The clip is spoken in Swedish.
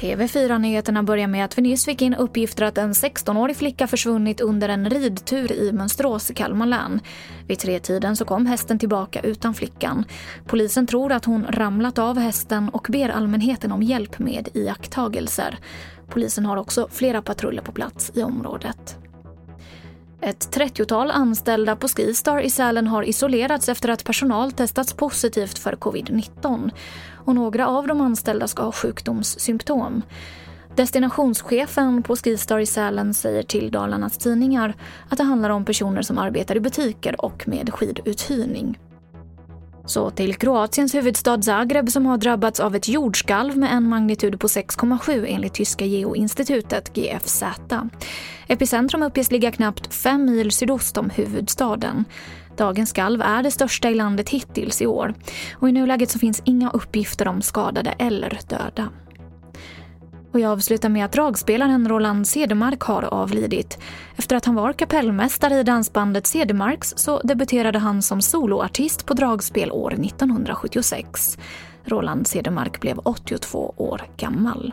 TV4-nyheterna börjar med att vi nyss fick in uppgifter att en 16-årig flicka försvunnit under en ridtur i Mönsterås i Kalmar län. Vid tretiden så kom hästen tillbaka utan flickan. Polisen tror att hon ramlat av hästen och ber allmänheten om hjälp med iakttagelser. Polisen har också flera patruller på plats i området. Ett 30-tal anställda på Skistar i Sälen har isolerats efter att personal testats positivt för covid-19. Och några av de anställda ska ha sjukdomssymptom. Destinationschefen på Skistar i Sälen säger till Dalarnas Tidningar att det handlar om personer som arbetar i butiker och med skiduthyrning. Så till Kroatiens huvudstad Zagreb som har drabbats av ett jordskalv med en magnitud på 6,7 enligt tyska geoinstitutet GFZ. Epicentrum uppges ligga knappt fem mil sydost om huvudstaden. Dagens skalv är det största i landet hittills i år och i nuläget så finns inga uppgifter om skadade eller döda. Och jag avslutar med att dragspelaren Roland Cedermark har avlidit. Efter att han var kapellmästare i dansbandet Cedermarks så debuterade han som soloartist på dragspel år 1976. Roland Cedermark blev 82 år gammal.